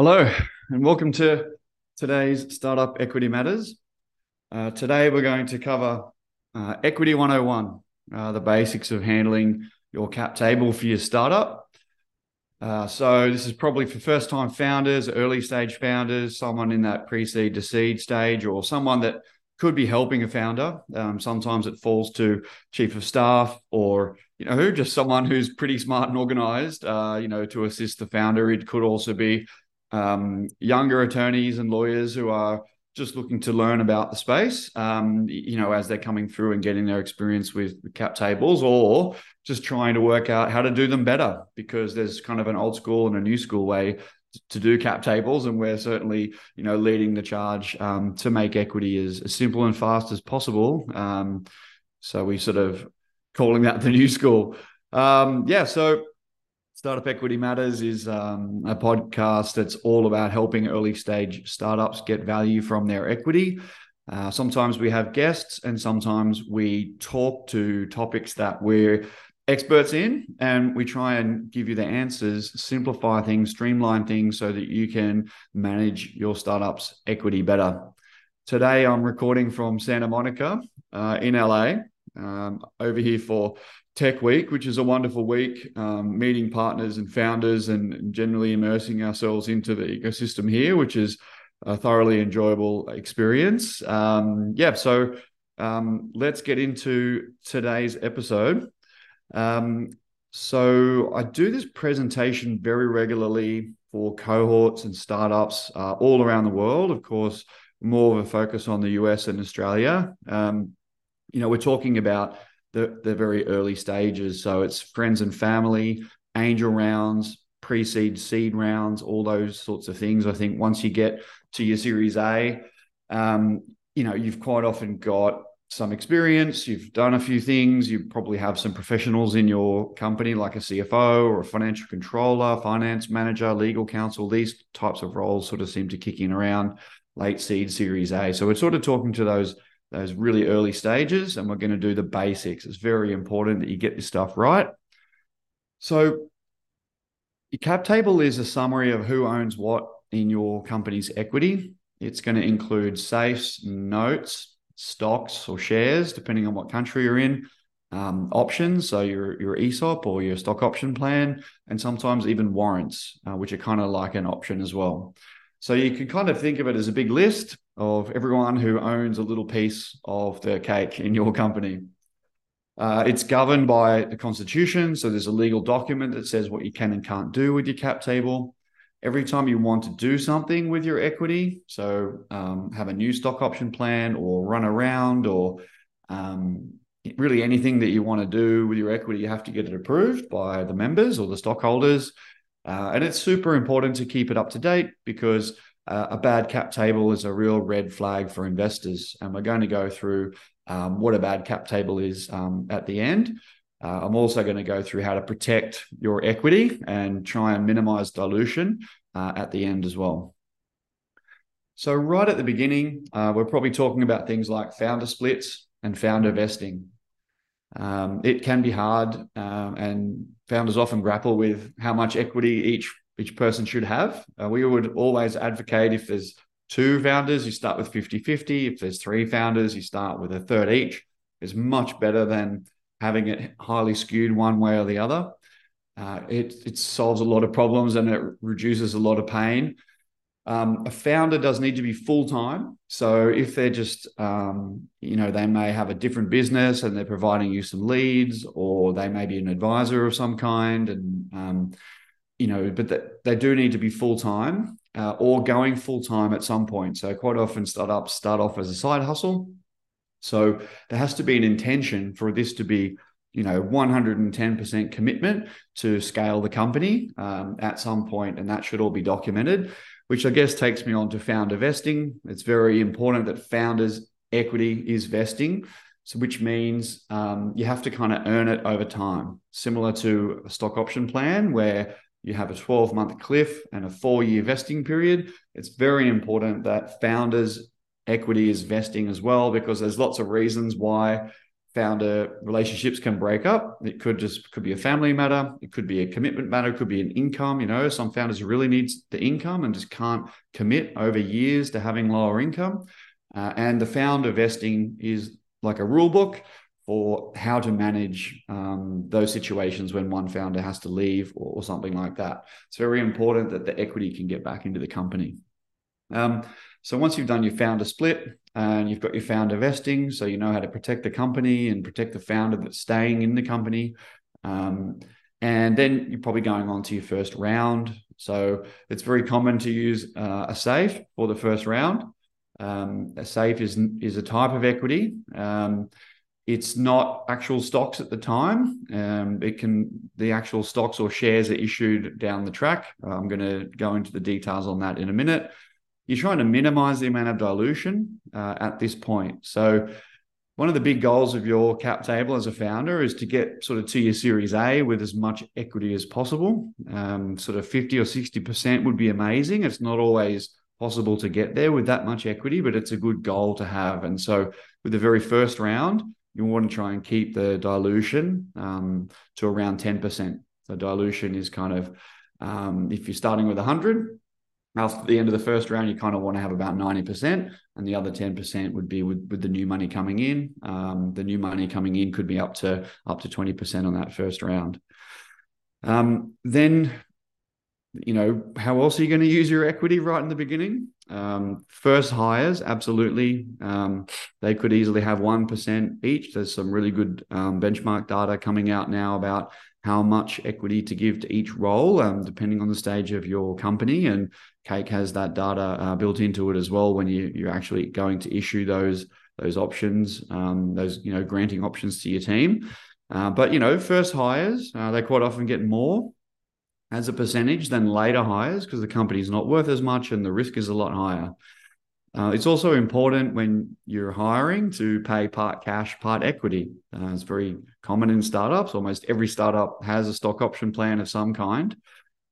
Hello, and welcome to today's Startup Equity Matters. Uh, today, we're going to cover uh, Equity 101, uh, the basics of handling your cap table for your startup. Uh, so, this is probably for first time founders, early stage founders, someone in that pre seed to seed stage, or someone that could be helping a founder. Um, sometimes it falls to chief of staff or you know just someone who's pretty smart and organized. Uh, you know to assist the founder. It could also be um, younger attorneys and lawyers who are just looking to learn about the space, um, you know, as they're coming through and getting their experience with cap tables, or just trying to work out how to do them better because there's kind of an old school and a new school way to do cap tables, and we're certainly, you know, leading the charge um, to make equity as, as, simple and fast as possible. Um, so we sort of calling that the new school. Um, yeah, so Startup Equity Matters is um, a podcast that's all about helping early stage startups get value from their equity. Uh, sometimes we have guests, and sometimes we talk to topics that we're experts in, and we try and give you the answers, simplify things, streamline things so that you can manage your startup's equity better. Today, I'm recording from Santa Monica uh, in LA. Um, over here for Tech Week, which is a wonderful week, um, meeting partners and founders and generally immersing ourselves into the ecosystem here, which is a thoroughly enjoyable experience. Um, yeah, so um, let's get into today's episode. Um, so I do this presentation very regularly for cohorts and startups uh, all around the world. Of course, more of a focus on the US and Australia. Um, you know, we're talking about the, the very early stages. So it's friends and family, angel rounds, pre seed, seed rounds, all those sorts of things. I think once you get to your Series A, um, you know, you've quite often got some experience, you've done a few things, you probably have some professionals in your company like a CFO or a financial controller, finance manager, legal counsel. These types of roles sort of seem to kick in around late seed Series A. So we're sort of talking to those those really early stages, and we're going to do the basics. It's very important that you get this stuff right. So, your cap table is a summary of who owns what in your company's equity. It's going to include safes, notes, stocks, or shares, depending on what country you're in. Um, options, so your your ESOP or your stock option plan, and sometimes even warrants, uh, which are kind of like an option as well. So you can kind of think of it as a big list of everyone who owns a little piece of the cake in your company. Uh, it's governed by the Constitution. So there's a legal document that says what you can and can't do with your cap table. Every time you want to do something with your equity, so um, have a new stock option plan or run around or um, really anything that you want to do with your equity, you have to get it approved by the members or the stockholders. Uh, and it's super important to keep it up to date because a bad cap table is a real red flag for investors. And we're going to go through um, what a bad cap table is um, at the end. Uh, I'm also going to go through how to protect your equity and try and minimize dilution uh, at the end as well. So, right at the beginning, uh, we're probably talking about things like founder splits and founder vesting. Um, it can be hard, um, and founders often grapple with how much equity each each person should have. Uh, we would always advocate if there's two founders, you start with 50 50. If there's three founders, you start with a third each. It's much better than having it highly skewed one way or the other. Uh, it, it solves a lot of problems and it reduces a lot of pain. Um, a founder does need to be full time. So if they're just, um, you know, they may have a different business and they're providing you some leads, or they may be an advisor of some kind, and um, you know, but that they do need to be full time uh, or going full time at some point. So quite often startups start off as a side hustle. So there has to be an intention for this to be you know 110% commitment to scale the company um, at some point and that should all be documented which I guess takes me on to founder vesting. It's very important that founders' equity is vesting, so which means um, you have to kind of earn it over time, similar to a stock option plan where you have a 12 month cliff and a four year vesting period. It's very important that founders' equity is vesting as well because there's lots of reasons why founder relationships can break up. It could just could be a family matter. It could be a commitment matter. It could be an income. You know, some founders really needs the income and just can't commit over years to having lower income. Uh, and the founder vesting is like a rule book for how to manage um, those situations when one founder has to leave or, or, something like that. It's very important that the equity can get back into the company. Um, so once you've done your founder split and you've got your founder vesting, so you know how to protect the company and protect the founder that's staying in the company. Um, and then you're probably going on to your first round. So it's very common to use uh, a safe for the first round. Um, a safe is is a type of equity. It's not actual stocks at the time. Um, it can the actual stocks or shares are issued down the track. I'm going to go into the details on that in a minute. You're trying to minimize the amount of dilution uh, at this point. So one of the big goals of your cap table as a founder is to get sort of to your Series A with as much equity as possible. Um, sort of 50 or 60% would be amazing. It's not always possible to get there with that much equity, but it's a good goal to have. And so, with the very first round, you want to try and keep the dilution um, to around 10%. So, dilution is kind of um, if you're starting with 100, after the end of the first round, you kind of want to have about 90%, and the other 10% would be with, with the new money coming in. Um, the new money coming in could be up to up to 20% on that first round. Um, then you know, how else are you going to use your equity right in the beginning? Um, first hires, absolutely. Um, they could easily have 1% each. There's some really good um, benchmark data coming out now about how much equity to give to each role, um, depending on the stage of your company. And Cake has that data uh, built into it as well when you, you're actually going to issue those those options, um, those you know granting options to your team. Uh, but you know, first hires, uh, they quite often get more as a percentage than later hires because the company is not worth as much and the risk is a lot higher. Uh, it's also important when you're hiring to pay part cash, part equity. Uh, it's very common in startups. Almost every startup has a stock option plan of some kind.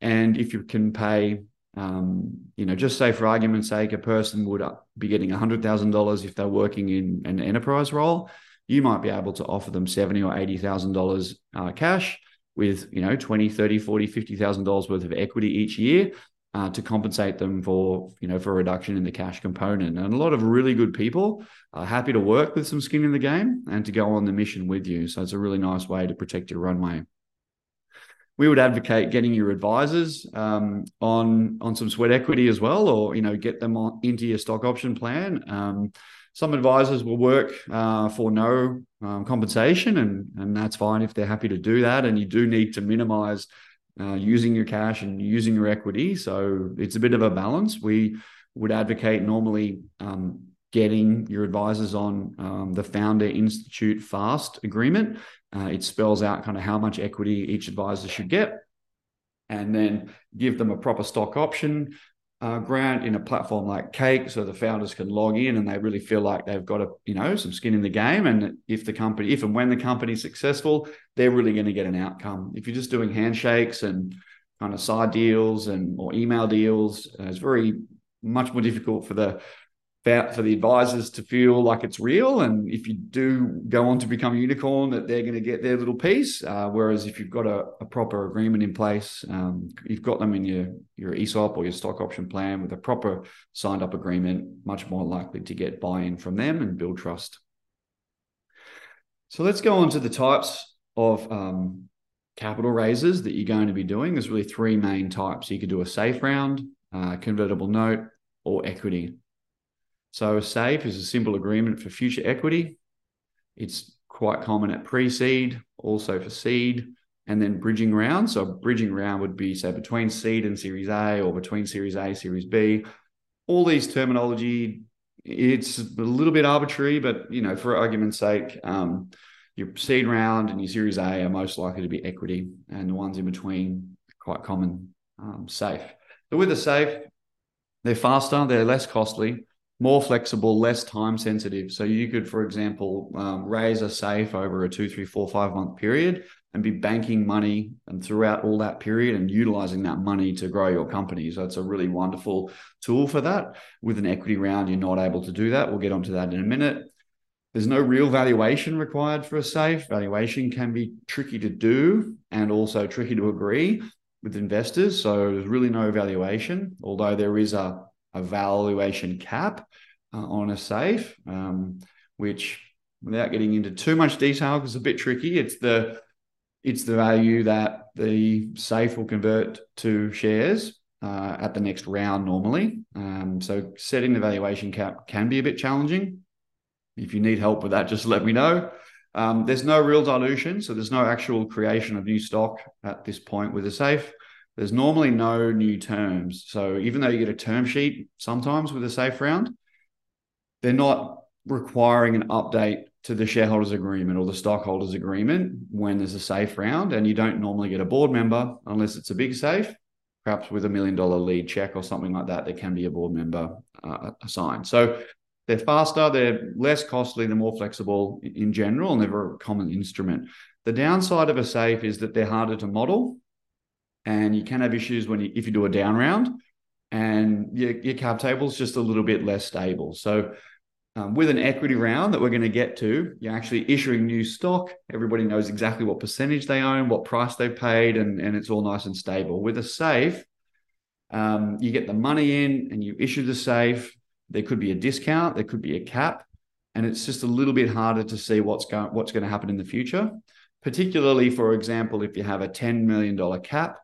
And if you can pay, um, you know, just say for argument's sake, a person would be getting $100,000 if they're working in an enterprise role, you might be able to offer them seventy or $80,000 uh, cash with you know 20 30 40 50000 dollars worth of equity each year uh, to compensate them for you know for a reduction in the cash component. And a lot of really good people are happy to work with some skin in the game and to go on the mission with you. So it's a really nice way to protect your runway. We would advocate getting your advisors um, on on some sweat equity as well or you know get them on, into your stock option plan. Um, some advisors will work uh, for no um, compensation, and and that's fine if they're happy to do that. And you do need to minimize uh, using your cash and using your equity, so it's a bit of a balance. We would advocate normally um, getting your advisors on um, the Founder Institute Fast agreement. Uh, it spells out kind of how much equity each advisor should get, and then give them a proper stock option uh, grant in a platform like Cake, so the founders can log in and they really feel like they've got a you know some skin in the game. And if the company, if and when the company's successful, they're really going to get an outcome. If you're just doing handshakes and kind of side deals and or email deals, uh, it's very much more difficult for the for the advisors to feel like it's real. And if you do go on to become a unicorn, that they're going to get their little piece. Uh, whereas if you've got a, a proper agreement in place, um, you've got them in your your ESOP or your stock option plan with a proper signed up agreement, much more likely to get buy in from them and build trust. So let's go on to the types of um, capital raises that you're going to be doing. There's really three main types. You could do a safe round, uh, convertible note, or equity. So a SAFE is a simple agreement for future equity. It's quite common at pre-seed, also for seed, and then bridging round. So bridging round would be say between seed and Series A, or between Series A, Series B. All these terminology, it's a little bit arbitrary, but you know, for argument's sake, um, your seed round and your Series A are most likely to be equity, and the ones in between quite common um, safe. But with a safe, they're faster, they're less costly, more flexible, less time sensitive. So you could, for example, um, raise a safe over a two, three, four, five month period and be banking money and throughout all that period and utilizing that money to grow your company. So it's a really wonderful tool for that. With an equity round, you're not able to do that. We'll get onto that in a minute. There's no real valuation required for a safe. Valuation can be tricky to do and also tricky to agree with investors. So there's really no valuation, although there is a, a valuation cap uh, on a safe, um, which without getting into too much detail, because it's a bit tricky, it's the it's the value that the safe will convert to shares uh, at the next round normally. Um, so setting the valuation cap can be a bit challenging. If you need help with that, just let me know. Um, there's no real dilution, so there's no actual creation of new stock at this point with a safe. There's normally no new terms. So even though you get a term sheet sometimes with a safe round, they're not requiring an update to the shareholders agreement or the stockholders agreement when there's a safe round and you don't normally get a board member unless it's a big safe perhaps with a million dollar lead check or something like that there can be a board member uh, assigned so they're faster they're less costly they're more flexible in general and they're a common instrument the downside of a safe is that they're harder to model and you can have issues when you, if you do a down round and your, your cap table is just a little bit less stable so um, with an equity round that we're going to get to, you're actually issuing new stock. Everybody knows exactly what percentage they own, what price they paid, and, and it's all nice and stable. With a safe, um, you get the money in and you issue the safe. There could be a discount, there could be a cap, and it's just a little bit harder to see what's going what's going to happen in the future. Particularly, for example, if you have a $10 million cap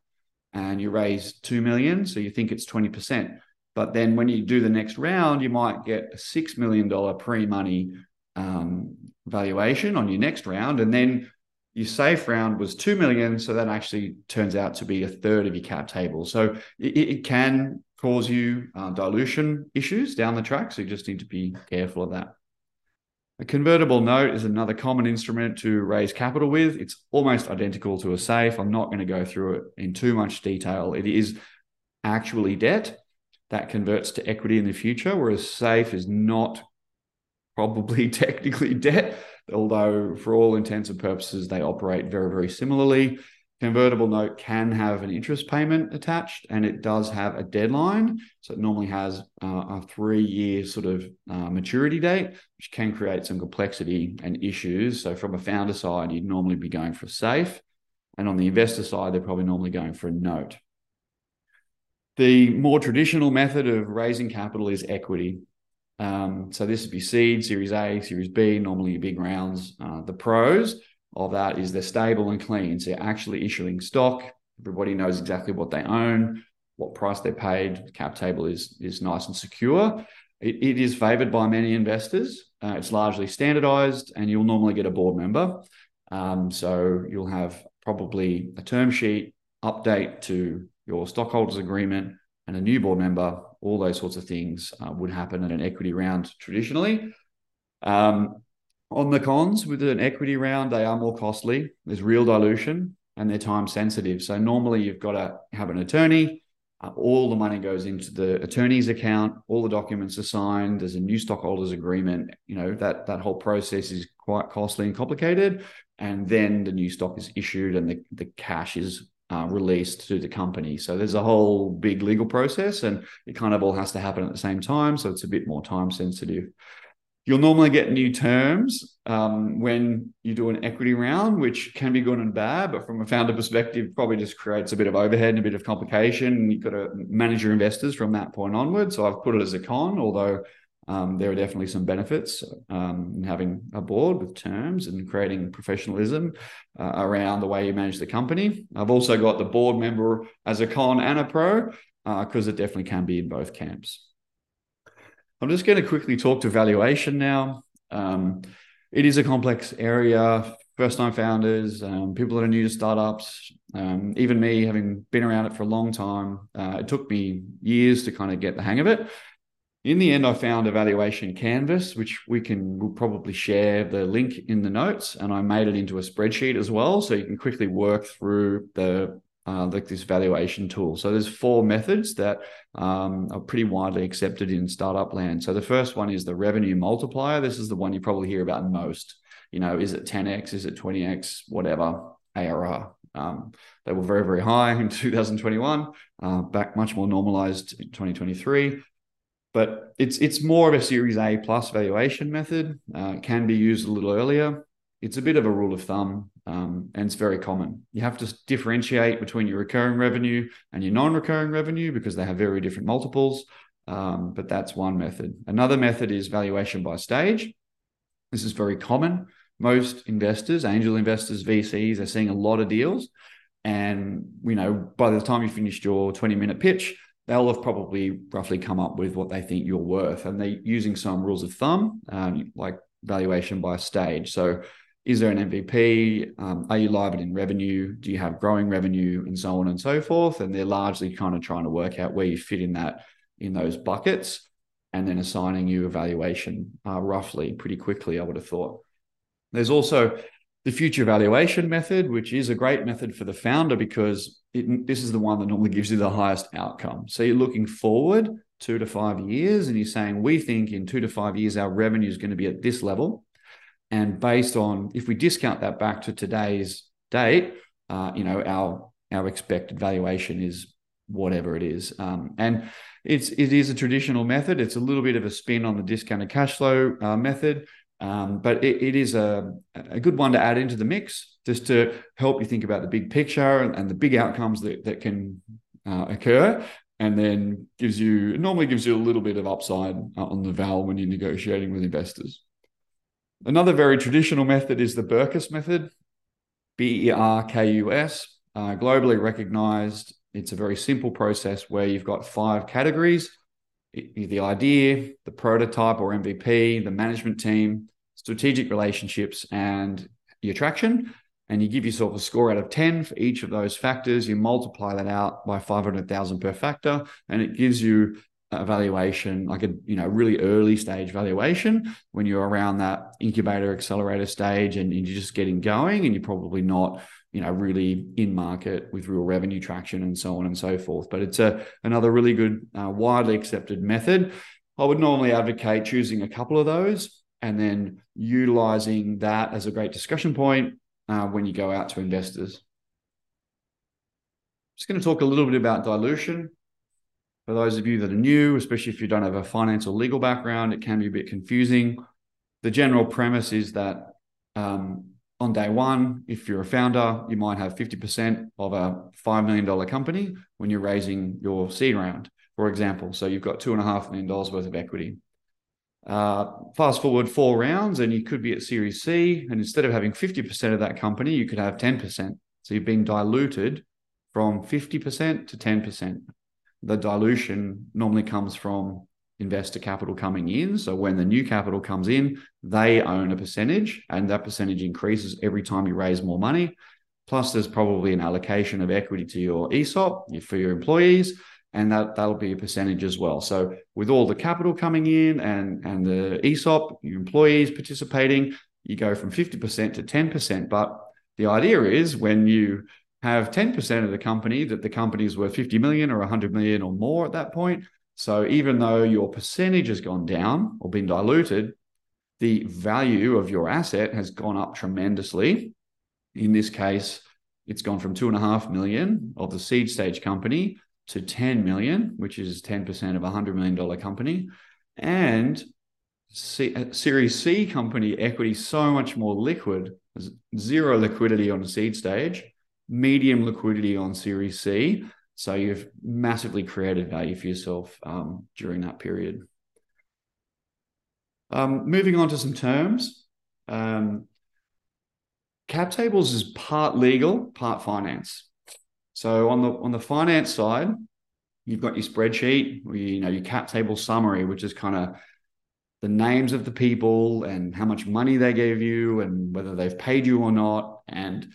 and you raise two million, so you think it's 20%. But then when you do the next round, you might get a $6 million pre money um, valuation on your next round. And then your safe round was 2 million. So that actually turns out to be a third of your cap table. So it, it can cause you uh, dilution issues down the track. So you just need to be careful of that. A convertible note is another common instrument to raise capital with. It's almost identical to a safe. I'm not going to go through it in too much detail. It is actually debt that converts to equity in the future, whereas SAFE is not probably technically debt, although for all intents and purposes, they operate very, very similarly. Convertible note can have an interest payment attached and it does have a deadline. So it normally has uh, a three year sort of uh, maturity date, which can create some complexity and issues. So from a founder side, you'd normally be going for SAFE. And on the investor side, they're probably normally going for a note. The more traditional method of raising capital is equity. Um, so this would be seed, Series A, Series B, normally big rounds. Uh, the pros of that is they're stable and clean. So you're actually issuing stock. Everybody knows exactly what they own, what price they paid. The cap table is is nice and secure. it, it is favored by many investors. Uh, it's largely standardized, and you'll normally get a board member. Um, so you'll have probably a term sheet update to your stockholders agreement, and a new board member, all those sorts of things uh, would happen at an equity round traditionally. Um, on the cons with an equity round, they are more costly. There's real dilution and they're time sensitive. So normally you've got to have an attorney. Uh, all the money goes into the attorney's account. All the documents are signed. There's a new stockholders agreement. You know that that whole process is quite costly and complicated. And then the new stock is issued and the, the cash is uh, released to the company. So there's a whole big legal process, and it kind of all has to happen at the same time. So it's a bit more time sensitive. You'll normally get new terms um, when you do an equity round, which can be good and bad. But from a founder perspective, probably just creates a bit of overhead and a bit of complication. You've got to manage your investors from that point onward. So I've put it as a con, although um, there are definitely some benefits um, in having a board with terms and creating professionalism uh, around the way you manage the company. I've also got the board member as a con and a pro because uh, it definitely can be in both camps. I'm just going to quickly talk to valuation now. Um, it is a complex area. First time founders, um, people that are new to startups, um, even me having been around it for a long time, uh, it took me years to kind of get the hang of it in the end, I found a valuation canvas, which we can we'll probably share the link in the notes, and I made it into a spreadsheet as well, so you can quickly work through the uh, like this valuation tool. So there's four methods that um, are pretty widely accepted in startup land. So the first one is the revenue multiplier. This is the one you probably hear about most. You know, is it 10x? Is it 20x? Whatever ARR. Um, they were very, very high in 2021, uh, back much more normalized in 2023. but it's it's more of a Series A plus valuation method. Uh, can be used a little earlier. It's a bit of a rule of thumb, um, and it's very common. You have to differentiate between your recurring revenue and your non-recurring revenue because they have very different multiples. Um, but that's one method. Another method is valuation by stage. This is very common. Most investors, angel investors, VCs, are seeing a lot of deals. And you know, by the time you finished your 20 minute pitch, they'll have probably roughly come up with what they think you're worth. And they're using some rules of thumb, um, like valuation by stage. So, is there an MVP? Um, are you live in revenue? Do you have growing revenue, and so on and so forth? And they're largely kind of trying to work out where you fit in that in those buckets, and then assigning you a valuation uh, roughly pretty quickly. I would have thought. There's also the future valuation method, which is a great method for the founder because it, this is the one that normally gives you the highest outcome. So you're looking forward two to five years and you're saying, we think in two to five years, our revenue is going to be at this level. And based on, if we discount that back to today's date, uh, you know, our, our expected valuation is whatever it is. Um, and it's, it is a traditional method. It's a little bit of a spin on the discounted cash flow uh, method. Um, but it, it is a, a good one to add into the mix just to help you think about the big picture and, and the big outcomes that, that can uh, occur. And then gives you normally gives you a little bit of upside uh, on the val when you're negotiating with investors. Another very traditional method is the Berkus method, B E R K U S, uh, globally recognized. It's a very simple process where you've got five categories the idea, the prototype or MVP, the management team, strategic relationships, and your traction. And you give yourself a score out of 10 for each of those factors. You multiply that out by 500,000 per factor, and it gives you valuation, like a you know really early stage valuation when you're around that incubator accelerator stage and, and you're just getting going and you're probably not you know really in market with real revenue traction and so on and so forth but it's a another really good uh, widely accepted method i would normally advocate choosing a couple of those and then utilizing that as a great discussion point uh, when you go out to investors. Just going to talk a little bit about dilution. For those of you that are new, especially if you don't have a finance or legal background, it can be a bit confusing. The general premise is that um, on day one, if you're a founder, you might have 50% of a $5 million company when you're raising your seed round, for example. So you've got $2.5 million worth of equity. Uh, fast forward four rounds, and you could be at Series C, and instead of having 50% of that company, you could have 10%. So you've been diluted from 50% to 10%. The dilution normally comes from investor capital coming in. So when the new capital comes in, they own a percentage, and that percentage increases every time you raise more money. Plus, there's probably an allocation of equity to your ESOP for your employees and that that'll be a percentage as well. So with all the capital coming in and and the ESOP, your employees participating, you go from 50% to 10%. But the idea is when you have 10% of the company that the company is worth 50 million or 100 million or more at that point. So even though your percentage has gone down or been diluted, the value of your asset has gone up tremendously. In this case, it's gone from two and a half million of the seed stage company to 10 million, which is 10% of a $100 million company. And C, uh, Series C company equity so much more liquid, zero liquidity on the seed stage, medium liquidity on Series C. So you've massively created value for yourself um, during that period. Um, moving on to some terms. Um, cap tables is part legal, part finance. So on the on the finance side, you've got your spreadsheet, you know your cap table summary, which is kind of the names of the people and how much money they gave you and whether they've paid you or not and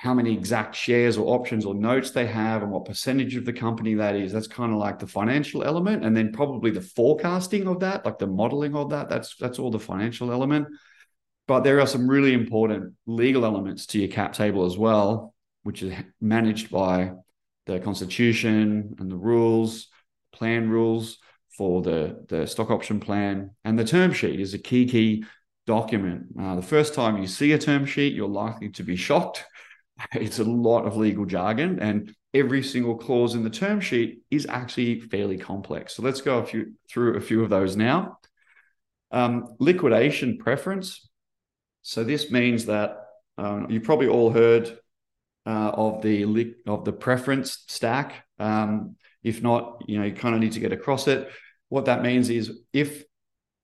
how many exact shares or options or notes they have and what percentage of the company that is that's kind of like the financial element and then probably the forecasting of that like the modeling of that that's that's all the financial element but there are some really important legal elements to your cap table as well which is managed by the constitution and the rules, plan rules for the, the stock option plan. And the term sheet is a key, key document. Uh, the first time you see a term sheet, you're likely to be shocked it's a lot of legal jargon, and every single clause in the term sheet is actually fairly complex. So let's go a few, through a few of those now. Um, liquidation preference. So this means that um, you probably all heard uh, of the of the preference stack. Um, if not, you know, you kind of need to get across it. What that means is if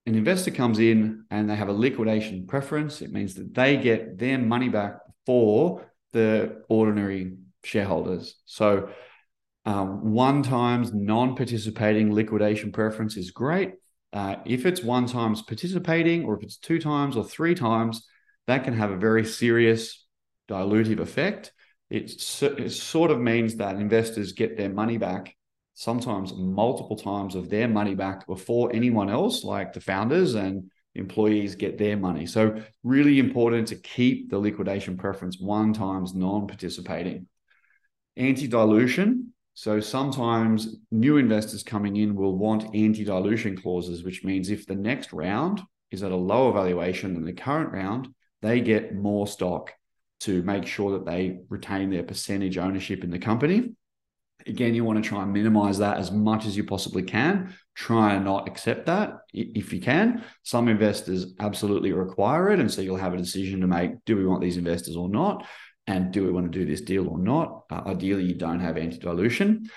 an investor comes in and they have a liquidation preference, it means that they get their money back for the ordinary shareholders. So um, one times non-participating liquidation preference is great. Uh, if it's one times participating, or if it's two times or three times, that can have a very serious dilutive effect. It, it sort of means that investors get their money back sometimes multiple times of their money back before anyone else, like the founders and employees get their money. So really important to keep the liquidation preference one times non-participating. Anti-dilution. So sometimes new investors coming in will want anti-dilution clauses, which means if the next round is at a lower valuation than the current round, they get more stock to make sure that they retain their percentage ownership in the company. Again, you want to try and minimize that as much as you possibly can. Try and not accept that if you can. Some investors absolutely require it. And so you'll have a decision to make do we want these investors or not? And do we want to do this deal or not? Uh, ideally, you don't have anti dilution.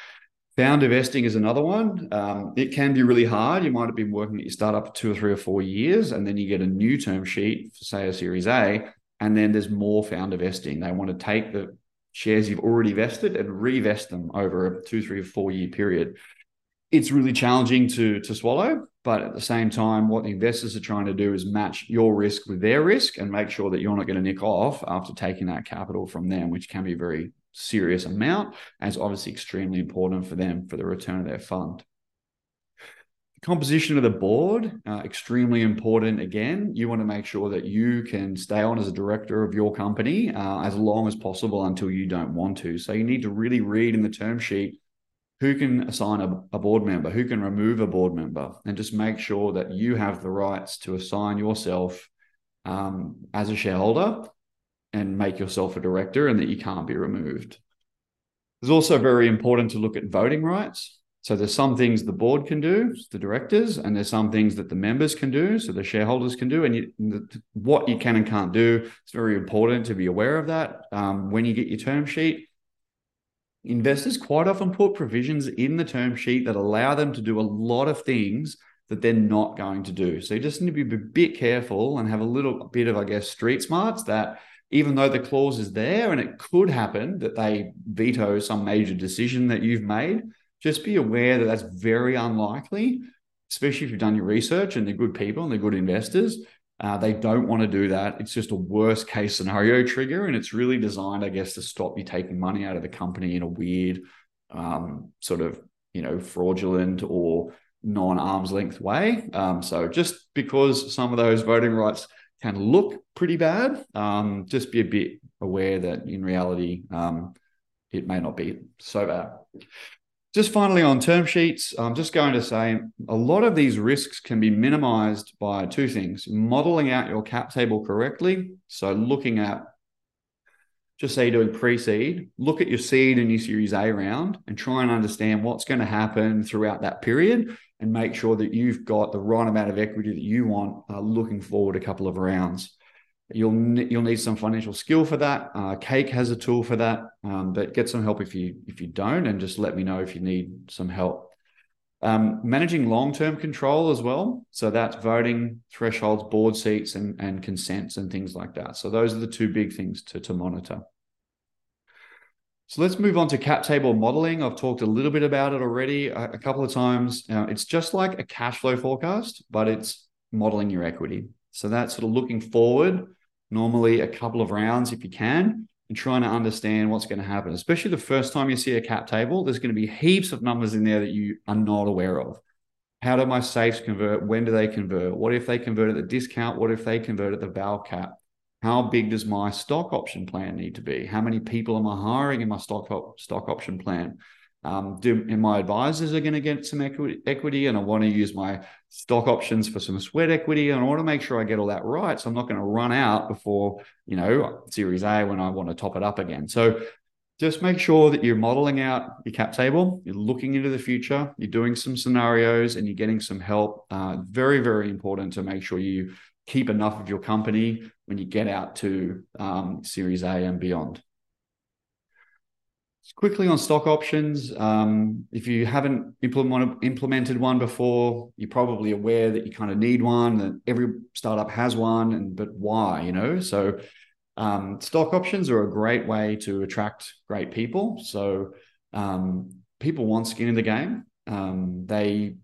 Founder vesting is another one. Um, it can be really hard. You might have been working at your startup for two or three or four years, and then you get a new term sheet for, say, a Series A, and then there's more founder vesting. They want to take the shares you've already vested and revest them over a two, three, four year period. It's really challenging to, to swallow, but at the same time, what the investors are trying to do is match your risk with their risk and make sure that you're not going to nick off after taking that capital from them, which can be a very serious amount and it's obviously extremely important for them for the return of their fund composition of the board uh, extremely important. Again you want to make sure that you can stay on as a director of your company uh, as long as possible until you don't want to. So you need to really read in the term sheet who can assign a, a board member who can remove a board member and just make sure that you have the rights to assign yourself um, as a shareholder and make yourself a director and that you can't be removed. It's also very important to look at voting rights so there's some things the board can do, the directors, and there's some things that the members can do, so the shareholders can do. And you, what you can and can't do, it's very important to be aware of that. Um, when you get your term sheet, investors quite often put provisions in the term sheet that allow them to do a lot of things that they're not going to do. So you just need to be a bit careful and have a little bit of, I guess, street smarts that even though the clause is there and it could happen that they veto some major decision that you've made, just be aware that that's very unlikely, especially if you've done your research and they're good people and they're good investors. Uh, they don't want to do that. It's just a worst case scenario trigger. And it's really designed, I guess, to stop you taking money out of the company in a weird, um, sort of, you know, fraudulent or non arm's length way. Um, so just because some of those voting rights can look pretty bad, um, just be a bit aware that in reality, um, it may not be so bad. Just finally on term sheets, I'm just going to say a lot of these risks can be minimized by two things modeling out your cap table correctly. So, looking at just say doing pre seed, look at your seed and your series A round and try and understand what's going to happen throughout that period and make sure that you've got the right amount of equity that you want uh, looking forward a couple of rounds. You'll you'll need some financial skill for that. Uh, Cake has a tool for that, um, but get some help if you if you don't, and just let me know if you need some help. Um, managing long term control as well, so that's voting thresholds, board seats, and and consents and things like that. So those are the two big things to to monitor. So let's move on to cap table modeling. I've talked a little bit about it already a, a couple of times. It's just like a cash flow forecast, but it's modeling your equity. So that's sort of looking forward normally a couple of rounds if you can, and trying to understand what's going to happen. Especially the first time you see a cap table, there's going to be heaps of numbers in there that you are not aware of. How do my safes convert? When do they convert? What if they convert at the discount? What if they convert at the val cap? How big does my stock option plan need to be? How many people am I hiring in my stock op- stock option plan? um, do and my advisors are going to get some equity, equity and I want to use my stock options for some sweat equity and I want to make sure I get all that right. So I'm not going to run out before, you know, series A when I want to top it up again. So just make sure that you're modeling out your cap table, you're looking into the future, you're doing some scenarios and you're getting some help. Uh, very, very important to make sure you keep enough of your company when you get out to um, series A and beyond quickly on stock options, um, if you haven't implement, implemented one before, you're probably aware that you kind of need one. That every startup has one, and but why? You know, so um, stock options are a great way to attract great people. So um, people want skin in the game. Um, they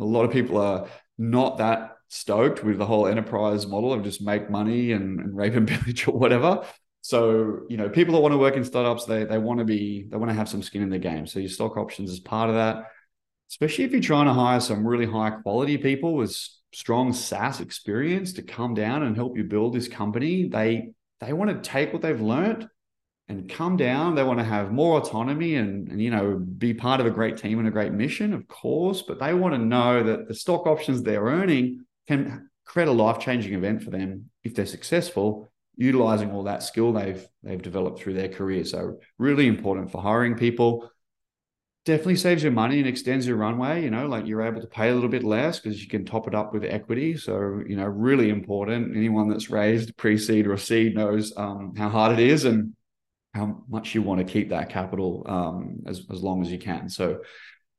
a lot of people are not that stoked with the whole enterprise model of just make money and, and rape and pillage or whatever. So, you know, people that want to work in startups, they they want to be they want to have some skin in the game. So your stock options is part of that. Especially if you're trying to hire some really high quality people with strong SaaS experience to come down and help you build this company. They they want to take what they've learned and come down. They want to have more autonomy and, and you know be part of a great team and a great mission, of course. But they want to know that the stock options they're earning can create a life changing event for them if they're successful utilizing all that skill they've they've developed through their career. So really important for hiring people. Definitely saves you money and extends your runway. You know, like you're able to pay a little bit less because you can top it up with equity. So you know, really important. Anyone that's raised pre-seed or seed knows um, how hard it is and how much you want to keep that capital um, as as long as you can. So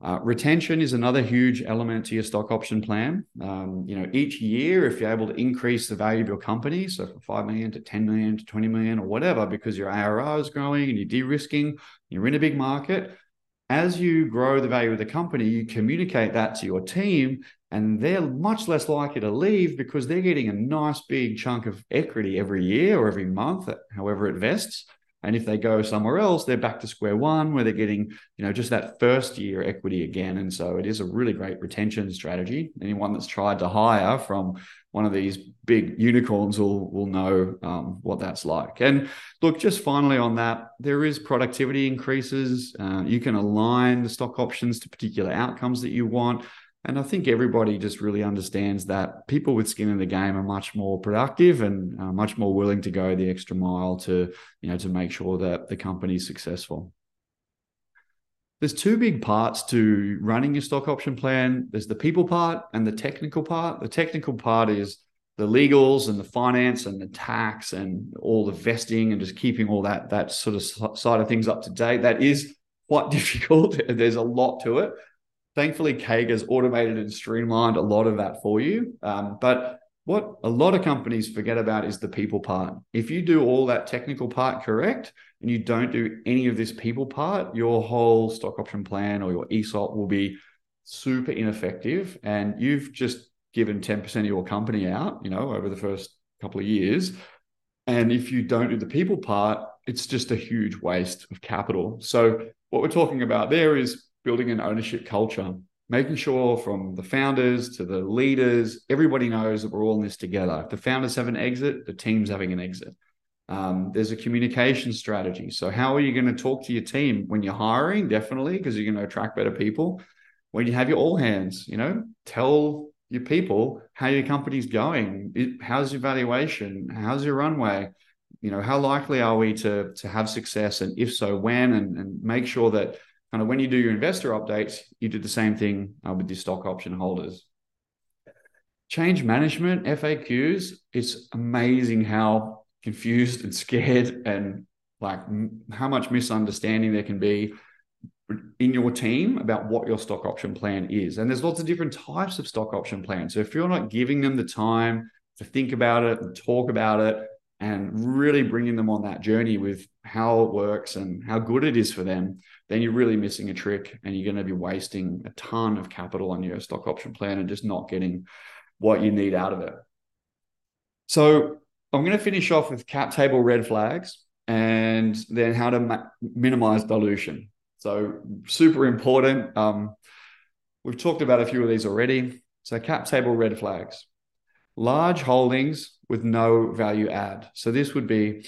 uh, retention is another huge element to your stock option plan. Um, you know, each year, if you're able to increase the value of your company, so from 5 million to 10 million to 20 million or whatever, because your ARR is growing and you're de-risking, you're in a big market. As you grow the value of the company, you communicate that to your team, and they're much less likely to leave because they're getting a nice big chunk of equity every year or every month, however it vests. And if they go somewhere else, they're back to square one where they're getting, you know, just that first year equity again. And so it is a really great retention strategy. Anyone that's tried to hire from one of these big unicorns will will know um, what that's like. And look, just finally on that, there is productivity increases. Uh, you can align the stock options to particular outcomes that you want. And I think everybody just really understands that people with skin in the game are much more productive and uh, much more willing to go the extra mile to, you know, to make sure that the company is successful. There's two big parts to running your stock option plan. There's the people part and the technical part. The technical part is the legals and the finance and the tax and all the vesting and just keeping all that that sort of side of things up to date. That is quite difficult. There's a lot to it thankfully, Cake has automated and streamlined a lot of that for you. Um, but what a lot of companies forget about is the people part. If you do all that technical part correct and you don't do any of this people part, your whole stock option plan or your ESOP will be super ineffective. And you've just given 10% of your company out, you know, over the first couple of years. And if you don't do the people part, it's just a huge waste of capital. So, what we're talking about there is building an ownership culture, making sure from the founders to the leaders, everybody knows that we're all in this together. If the founders have an exit, the team's having an exit. Um, there's a communication strategy. So, how are you going to talk to your team when you're hiring? Definitely, because you're going to attract better people. When you have your all hands, you know, tell your people how your company's going. how's your valuation? How's your runway? You know, how likely are we to to have success, and if so, when? And, and make sure that kind of when you do your investor updates, you do the same thing uh, with your stock option holders. Change management, FAQs, it's amazing how confused and scared and like how much misunderstanding there can be in your team about what your stock option plan is. And there's lots of different types of stock option plans. So if you're not giving them the time to think about it and talk about it and really bringing them on that journey with how it works and how good it is for them, then you're really missing a trick and you're going to be wasting a ton of capital on your stock option plan and just not getting what you need out of it. So I'm going to finish off with cap table red flags and then how to ma- minimize dilution. So super important. Um, we've talked about a few of these already. So cap table red flags, large holdings with no value add. So this would be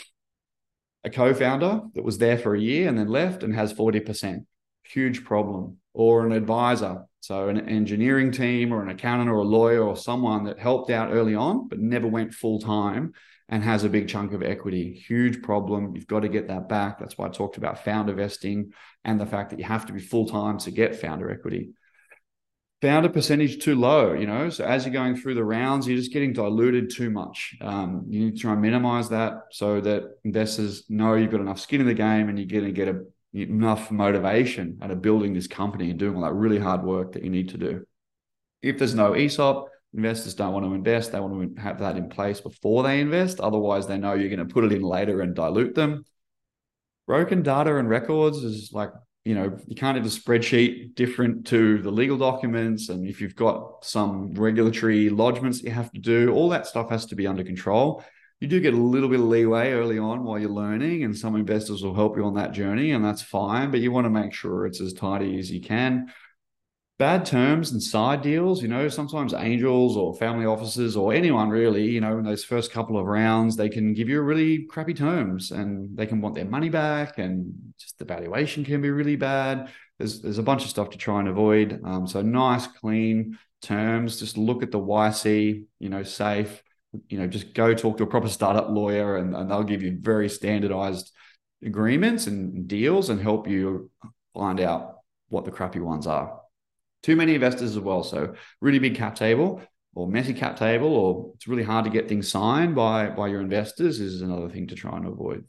a co-founder that was there for a year and then left and has 40%. huge problem. Or an advisor, so an engineering team or an accountant or a lawyer or someone that helped out early on but never went full time and has a big chunk of equity. Huge problem. You've got to get that back. That's why I talked about founder vesting and the fact that you have to be full time to get founder equity founder percentage too low, you know. So as you're going through the rounds, you're just getting diluted too much. Um, you need to try and minimize that so that investors know you've got enough skin in the game and you're going to get a, enough motivation out of building this company and doing all that really hard work that you need to do. If there's no ESOP, investors don't want to invest. They want to have that in place before they invest. Otherwise, they know you're going to put it in later and dilute them. Broken data and records is like you know, you can't have a spreadsheet different to the legal documents. And if you've got some regulatory lodgements you have to do, all that stuff has to be under control. You do get a little bit of leeway early on while you're learning, and some investors will help you on that journey, and that's fine. But you want to make sure it's as tidy as you can bad terms and side deals, you know, sometimes angels or family offices or anyone really, you know, in those first couple of rounds, they can give you really crappy terms and they can want their money back and just the valuation can be really bad. There's there's a bunch of stuff to try and avoid. Um, so nice, clean terms. Just look at the YC, you know, safe. You know, just go talk to a proper startup lawyer and, and they'll give you very standardized agreements and deals and help you find out what the crappy ones are. Too many investors as well. So really big cap table or messy cap table, or it's really hard to get things signed by, by your investors is another thing to try and avoid.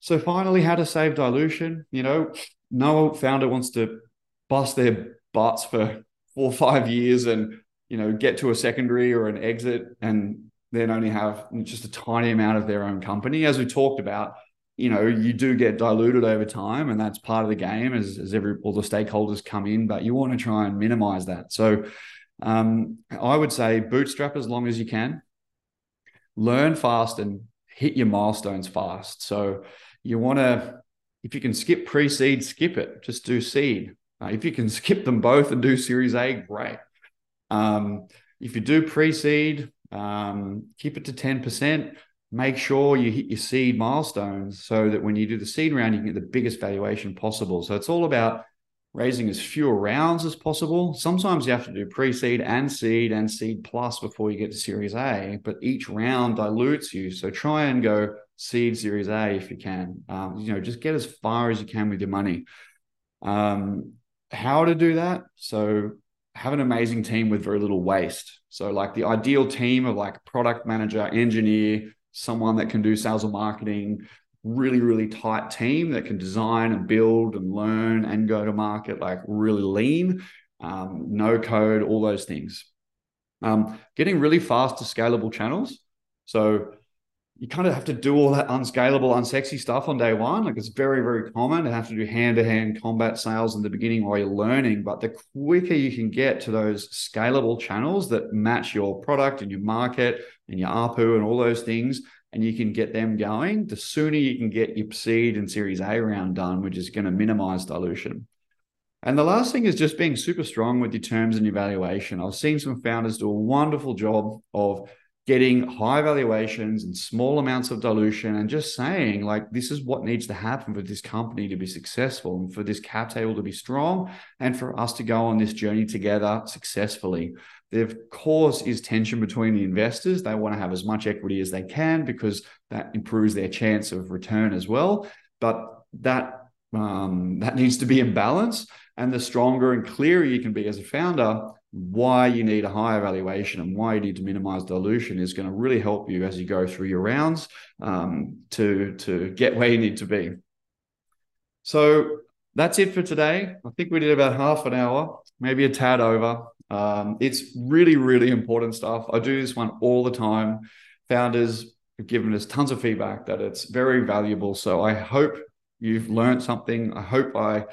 So finally, how to save dilution. You know, no founder wants to bust their butts for four or five years and you know get to a secondary or an exit and then only have just a tiny amount of their own company. As we talked about, you know you do get diluted over time and that's part of the game as, as every all the stakeholders come in but you want to try and minimize that. So um, i would say bootstrap as long as you can. Learn fast and hit your milestones fast. So you want to if you can skip pre-seed skip it. Just do seed. Uh, if you can skip them both and do series a great. Um, if you do pre-seed um, keep it to 10% make sure you hit your seed milestones so that when you do the seed round, you can get the biggest valuation possible. So it's all about raising as few rounds as possible. Sometimes you have to do pre-seed and seed and seed plus before you get to series A, but each round dilutes you. So try and go seed series A if you can. Um, you know, just get as far as you can with your money. Um, how to do that? So have an amazing team with very little waste. So like the ideal team of like product manager, engineer, someone that can do sales and marketing, really, really tight team that can design and build and learn and go to market like really lean, um, no code, all those things. Um, getting really fast to scalable channels. So you kind of have to do all that unscalable, unsexy stuff on day one. Like it's very, very common to have to do hand to hand combat sales in the beginning while you're learning. But the quicker you can get to those scalable channels that match your product and your market and your ARPU and all those things, and you can get them going, the sooner you can get your seed and series A round done, which is going to minimize dilution. And the last thing is just being super strong with your terms and your valuation. I've seen some founders do a wonderful job of getting high valuations and small amounts of dilution and just saying like this is what needs to happen for this company to be successful and for this cap table to be strong and for us to go on this journey together successfully. There of course is tension between the investors. They want to have as much equity as they can because that improves their chance of return as well. But that um, that needs to be in balance. And the stronger and clearer you can be as a founder why you need a higher valuation and why you need to minimize dilution is going to really help you as you go through your rounds um, to to get where you need to be. So that's it for today. I think we did about half an hour, maybe a tad over. Um, it's really, really important stuff. I do this one all the time. Founders have given us tons of feedback that it's very valuable. So I hope you've learned something. I hope I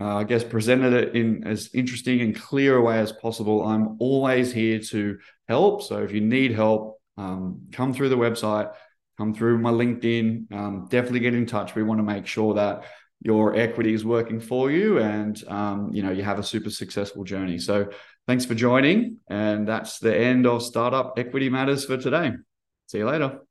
uh, I guess, presented it in as interesting and clear a way as possible. I'm always here to help. So if you need help, um, come through the website, come through my LinkedIn. Um, definitely get in touch. We want to make sure that your equity is working for you and um, you know you have a super successful journey. So thanks for joining, and that's the end of Startup Equity Matters for today. See you later.